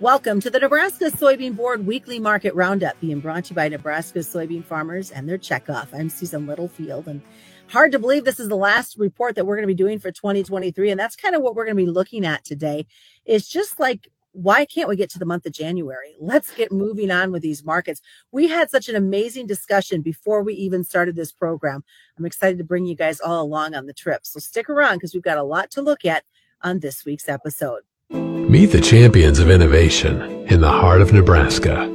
Welcome to the Nebraska Soybean Board Weekly Market Roundup, being brought to you by Nebraska soybean farmers and their checkoff. I'm Susan Littlefield, and hard to believe this is the last report that we're going to be doing for 2023, and that's kind of what we're going to be looking at today. It's just like why can't we get to the month of January? Let's get moving on with these markets. We had such an amazing discussion before we even started this program. I'm excited to bring you guys all along on the trip. So stick around because we've got a lot to look at on this week's episode. Meet the champions of innovation in the heart of Nebraska.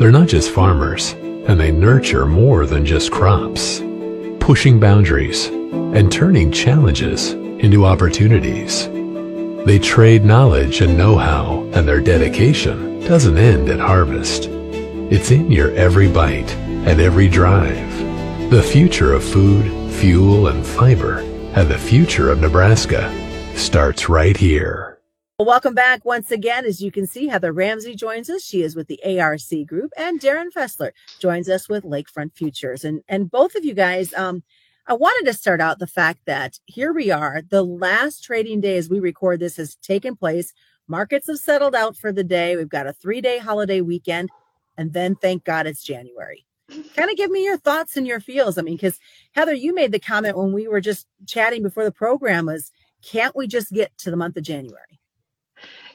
They're not just farmers, and they nurture more than just crops, pushing boundaries and turning challenges into opportunities. They trade knowledge and know-how, and their dedication doesn't end at harvest. It's in your every bite and every drive. The future of food, fuel, and fiber, and the future of Nebraska starts right here. Welcome back once again. As you can see, Heather Ramsey joins us. She is with the ARC Group, and Darin Fessler joins us with Lakefront Futures. And and both of you guys, um, I wanted to start out the fact that here we are. The last trading day as we record this has taken place. Markets have settled out for the day. We've got a three day holiday weekend, and then thank God it's January. kind of give me your thoughts and your feels. I mean, because Heather, you made the comment when we were just chatting before the program was, can't we just get to the month of January?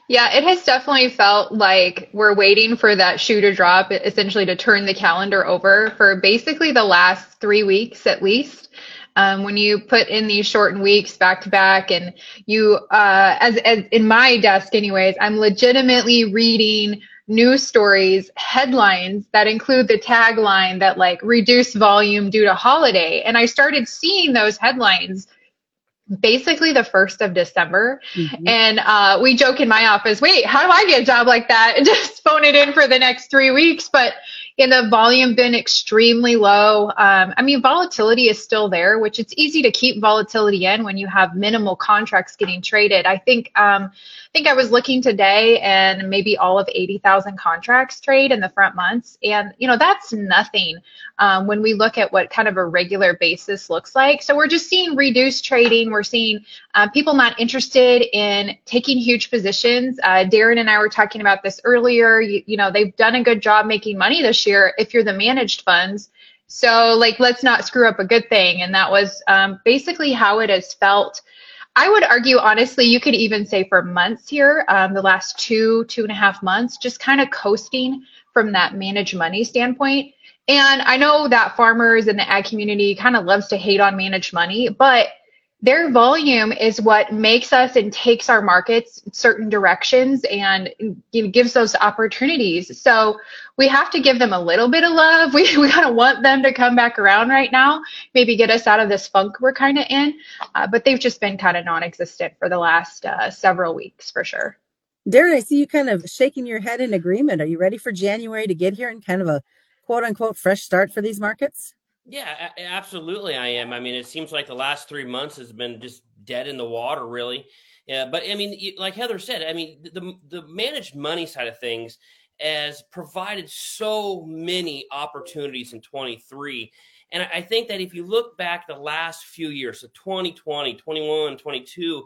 Yeah, it has definitely felt like we're waiting for that shoe to drop, essentially to turn the calendar over for basically the last three weeks at least. Um, when you put in these shortened weeks back to back, and you, uh, as, as in my desk, anyways, I'm legitimately reading news stories, headlines that include the tagline that like reduce volume due to holiday. And I started seeing those headlines basically the first of December. Mm-hmm. And uh, we joke in my office, wait, how do I get a job like that? And just phone it in for the next three weeks. But in the volume been extremely low. Um, I mean, volatility is still there, which it's easy to keep volatility in when you have minimal contracts getting traded. I think um, think I was looking today and maybe all of 80,000 contracts trade in the front months. And, you know, that's nothing um, when we look at what kind of a regular basis looks like. So we're just seeing reduced trading. We're seeing um, people not interested in taking huge positions. Uh, Darin and I were talking about this earlier. You, you know, they've done a good job making money this year if you're the managed funds. So, like, let's not screw up a good thing. And that was um, basically how it has felt I would argue, honestly, you could even say for months here, um, the last two, two and a half months, just kind of coasting from that managed money standpoint. And I know that farmers in the ag community kind of loves to hate on managed money, but their volume is what makes us and takes our markets certain directions and gives those opportunities. So we have to give them a little bit of love. We, we kind of want them to come back around right now, maybe get us out of this funk we're kind of in. Uh, but they've just been kind of non existent for the last uh, several weeks for sure. Darin, I see you kind of shaking your head in agreement. Are you ready for January to get here and kind of a quote unquote fresh start for these markets? Yeah, absolutely, I am. I mean, it seems like the last three months has been just dead in the water, really. Yeah, but I mean, like Heather said, I mean, the the managed money side of things has provided so many opportunities in 23. And I think that if you look back the last few years, so 2020, 21, 22,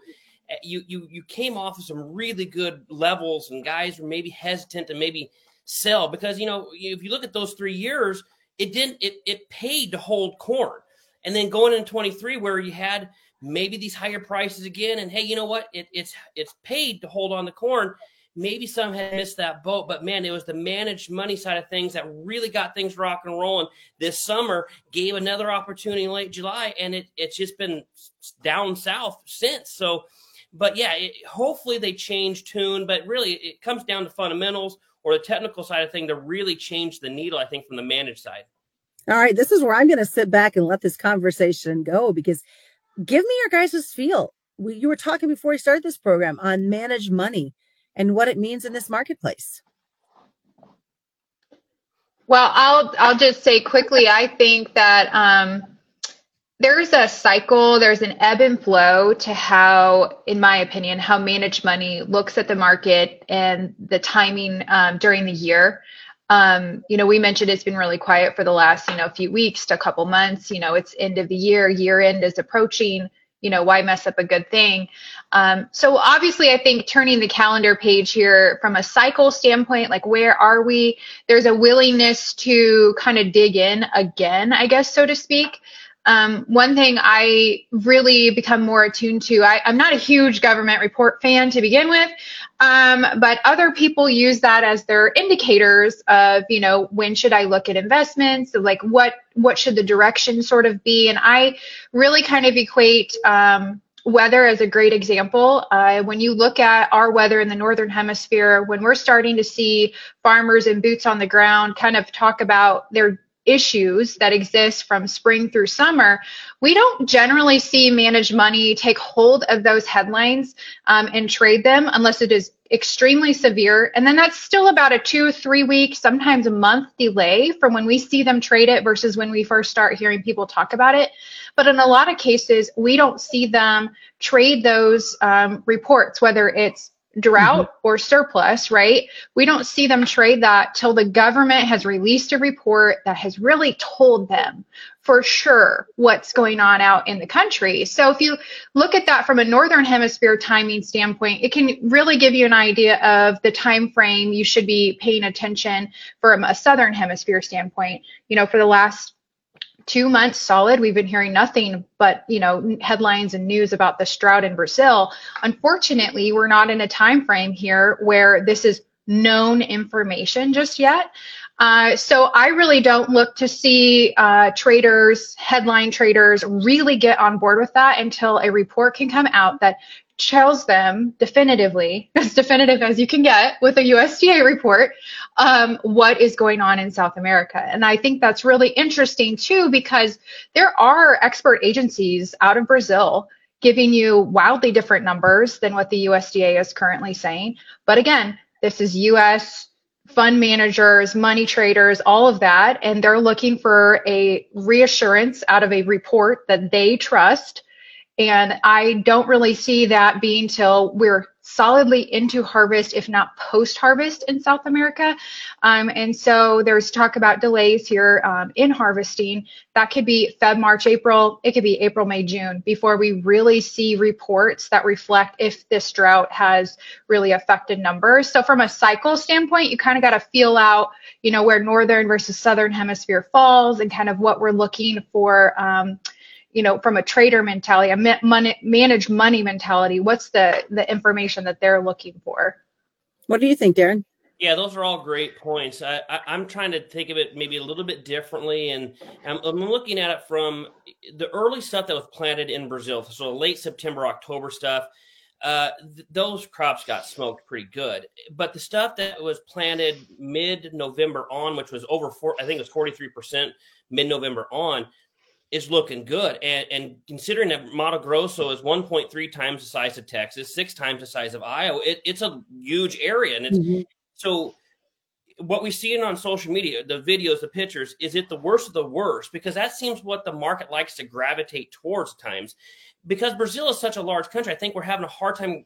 eh, you you you came off of some really good levels, and guys were maybe hesitant to maybe sell because you know if you look at those three years it didn't it it paid to hold corn. And then going in 23 where you had maybe these higher prices again and hey, you know what? It, it's it's paid to hold on the corn. Maybe some had missed that boat, but man, it was the managed money side of things that really got things rock and rolling this summer, gave another opportunity in late July, and it, it's just been down south since. So, but yeah, it, hopefully they change tune, but really it comes down to fundamentals or the technical side of thing to really change the needle, I think, from the managed side. All right, this is where I'm going to sit back and let this conversation go because give me your guys' feel. We, you were talking before we started this program on managed money and what it means in this marketplace. Well, I'll I'll just say quickly. I think that um, there's a cycle, there's an ebb and flow to how, in my opinion, how managed money looks at the market and the timing um, during the year. Um, you know, we mentioned it's been really quiet for the last, you know, few weeks to a couple months. You know, it's end of the year, year end is approaching. you know, why mess up a good thing? Um, so obviously, I think turning the calendar page here from a cycle standpoint, like where are we? There's a willingness to kind of dig in again, I guess, so to speak. Um, one thing I really become more attuned to, I, am not a huge government report fan to begin with, um, but other people use that as their indicators of, you know, when should I look at investments, like what what should the direction sort of be, and I really kind of equate. Um, weather as a great example. Uh, when you look at our weather in the northern hemisphere, when we're starting to see farmers and boots on the ground kind of talk about their issues that exist from spring through summer, we don't generally see managed money take hold of those headlines um, and trade them unless it is extremely severe. And then that's still about a two, three week, sometimes a month delay from when we see them trade it versus when we first start hearing people talk about it. But in a lot of cases, we don't see them trade those um, reports, whether it's drought mm-hmm. or surplus, right? We don't see them trade that till the government has released a report that has really told them for sure what's going on out in the country. So if you look at that from a northern hemisphere timing standpoint, it can really give you an idea of the time frame you should be paying attention from a southern hemisphere standpoint. You know, for the last two months solid. We've been hearing nothing but you know headlines and news about the drought in brazil. Unfortunately we're not in a time frame here where this is known information just yet. Uh, so I really don't look to see uh, traders, headline traders, really get on board with that until a report can come out that tells them definitively, as definitive as you can get with a USDA report, um, what is going on in South America. And I think that's really interesting too, because there are expert agencies out of Brazil giving you wildly different numbers than what the USDA is currently saying. But again, this is US fund managers, money traders, all of that. And they're looking for a reassurance out of a report that they trust and I don't really see that being till we're solidly into harvest, if not post harvest in South America. Um, and so there's talk about delays here um, in harvesting. That could be Feb, March, April. It could be April, May, June before we really see reports that reflect if this drought has really affected numbers. So from a cycle standpoint, you kind of got to feel out, you know, where northern versus southern hemisphere falls and kind of what we're looking for. Um, you know, from a trader mentality, a money, manage money mentality, what's the the information that they're looking for? What do you think, Darin? Yeah, those are all great points. I, am trying to think of it maybe a little bit differently, and I'm, I'm, looking at it from the early stuff that was planted in Brazil, so late September, October stuff. Uh, th- those crops got smoked pretty good, but the stuff that was planted mid-November on, which was over four, I think it was 43 percent mid-November on, is looking good. And, and considering that Mato Grosso is 1.3 times the size of Texas, six times the size of Iowa, it, it's a huge area. And it's mm-hmm. so what we see on social media, the videos, the pictures, is it the worst of the worst? Because that seems what the market likes to gravitate towards times. Because Brazil is such a large country, I think we're having a hard time.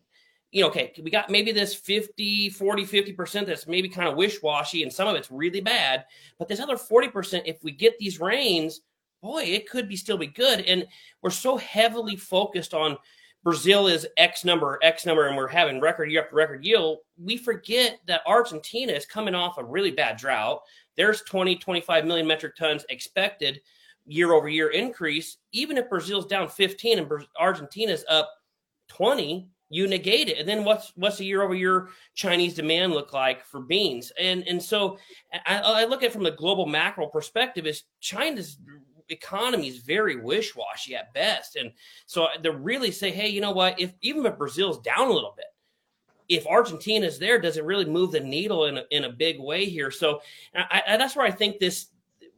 You know, okay, we got maybe this 50, 40, 50% that's maybe kind of wish washy and some of it's really bad. But this other 40%, if we get these rains, boy, it could be still be good. And we're so heavily focused on Brazil is X number, X number, and we're having record year after record yield. We forget that Argentina is coming off a really bad drought. There's 20, 25 million metric tons expected year over year increase. Even if Brazil's down 15 and Argentina's up 20, you negate it. And then what's what's the year over year Chinese demand look like for beans? And and so I, I look at it from the global macro perspective is China's economy is very wish-washy at best. And so to really say, hey, you know what? If even if Brazil's down a little bit, if Argentina's there, does it really move the needle in a, in a big way here? So I, I, that's where I think this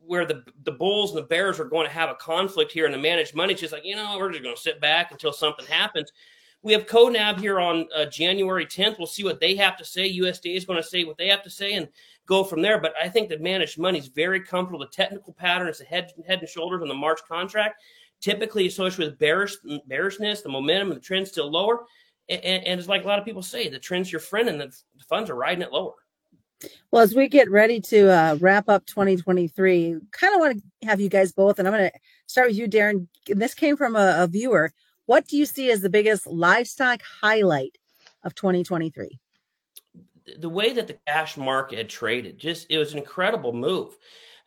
where the the Bulls and the Bears are going to have a conflict here, and the managed money just like you know we're just going to sit back until something happens. We have CONAB here on uh, January 10th. We'll see what they have to say. USDA is going to say what they have to say, and go from there. But I think that managed money is very comfortable. The technical pattern is the head, head and shoulders on the March contract, typically associated with bearish, bearishness, the momentum and the trend still lower. And, and, it's like a lot of people say, the trend's your friend and the funds are riding it lower. Well, as we get ready to uh, wrap up 2023, kind of want to have you guys both, and I'm going to start with you, Darin. This came from a, a viewer. what do you see as the biggest livestock highlight of 2023? The way that the cash market had traded, just it was an incredible move.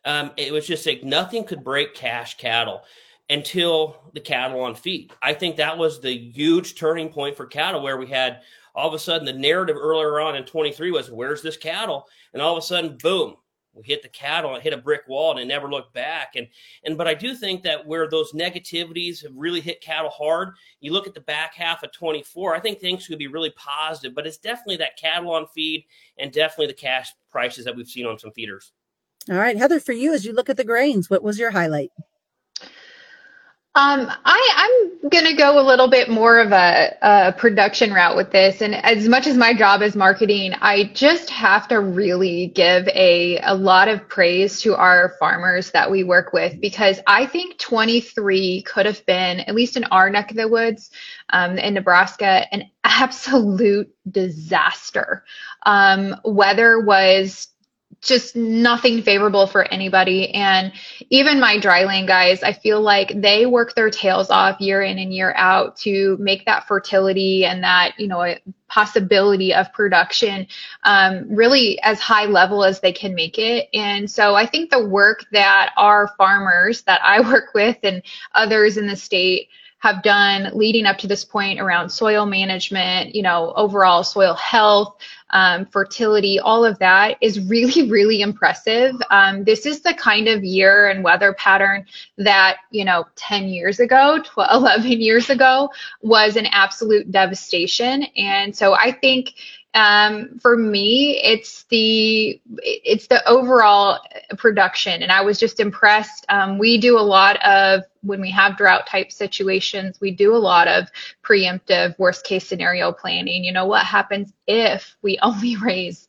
Um, it was just like nothing could break cash cattle until the cattle on feed. I think that was the huge turning point for cattle where we had all of a sudden the narrative earlier on in 23 was where's this cattle and all of a sudden boom we hit the cattle and hit a brick wall and it never looked back. And and but i do think that where those negativities have really hit cattle hard you look at the back half of 24 i think things could be really positive but it's definitely that cattle on feed and definitely the cash prices that we've seen on some feeders. All right heather for you as you look at the grains what was your highlight um, I, I'm going to go a little bit more of a, a, production route with this. And as much as my job is marketing, I just have to really give a, a lot of praise to our farmers that we work with because I think 23 could have been, at least in our neck of the woods um, in Nebraska, an absolute disaster. Um, weather was just nothing favorable for anybody. And even my dryland guys, I feel like they work their tails off year in and year out to make that fertility and that, you know, possibility of production um, really as high level as they can make it. And so I think the work that our farmers that I work with and others in the state have done leading up to this point around soil management, you know, overall soil health, um, fertility, all of that is really, really impressive. Um, this is the kind of year and weather pattern that, you know, 10 years ago, 12, 11 years ago was an absolute devastation. And so I think um, for me, it's the it's the overall production, and I was just impressed. Um, we do a lot of when we have drought type situations, we do a lot of preemptive worst case scenario planning. You know, what happens if we only raise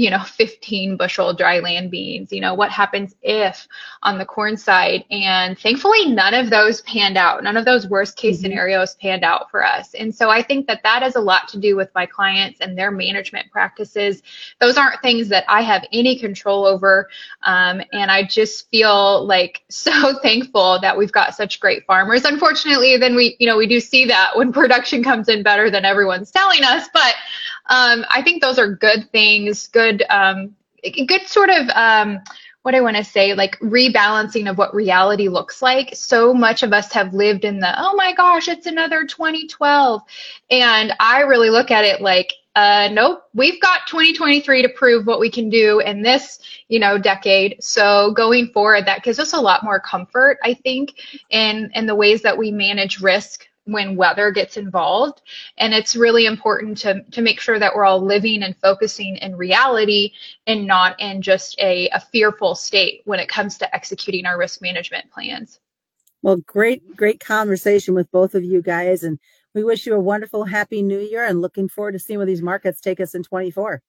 you know 15 bushel dry land beans you know what happens if on the corn side? And thankfully none of those panned out. None of those worst case mm-hmm. scenarios panned out for us. And so i think that that has a lot to do with my clients and their management practices. Those aren't things that i have any control over. Um, and i just feel like so thankful that we've got such great farmers. Unfortunately then we you know we do see that when production comes in better than everyone's telling us. But um, I think those are good things, good, um, good sort of, um, what I want to say, like rebalancing of what reality looks like. So much of us have lived in the, oh my gosh, it's another 2012. And I really look at it like, uh, nope, we've got 2023 to prove what we can do in this, you know, decade. So going forward, that gives us a lot more comfort, I think, in, in the ways that we manage risk when weather gets involved. And it's really important to, to make sure that we're all living and focusing in reality and not in just a, a fearful state when it comes to executing our risk management plans. Well, great, great conversation with both of you guys. And we wish you a wonderful, happy new year and looking forward to seeing where these markets take us in 24.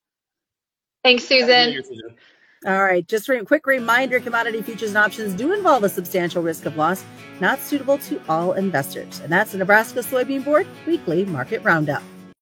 Thanks, Susan. All right, just a quick reminder commodity futures and options do involve a substantial risk of loss, not suitable to all investors. And that's the Nebraska Soybean Board Weekly Market Roundup.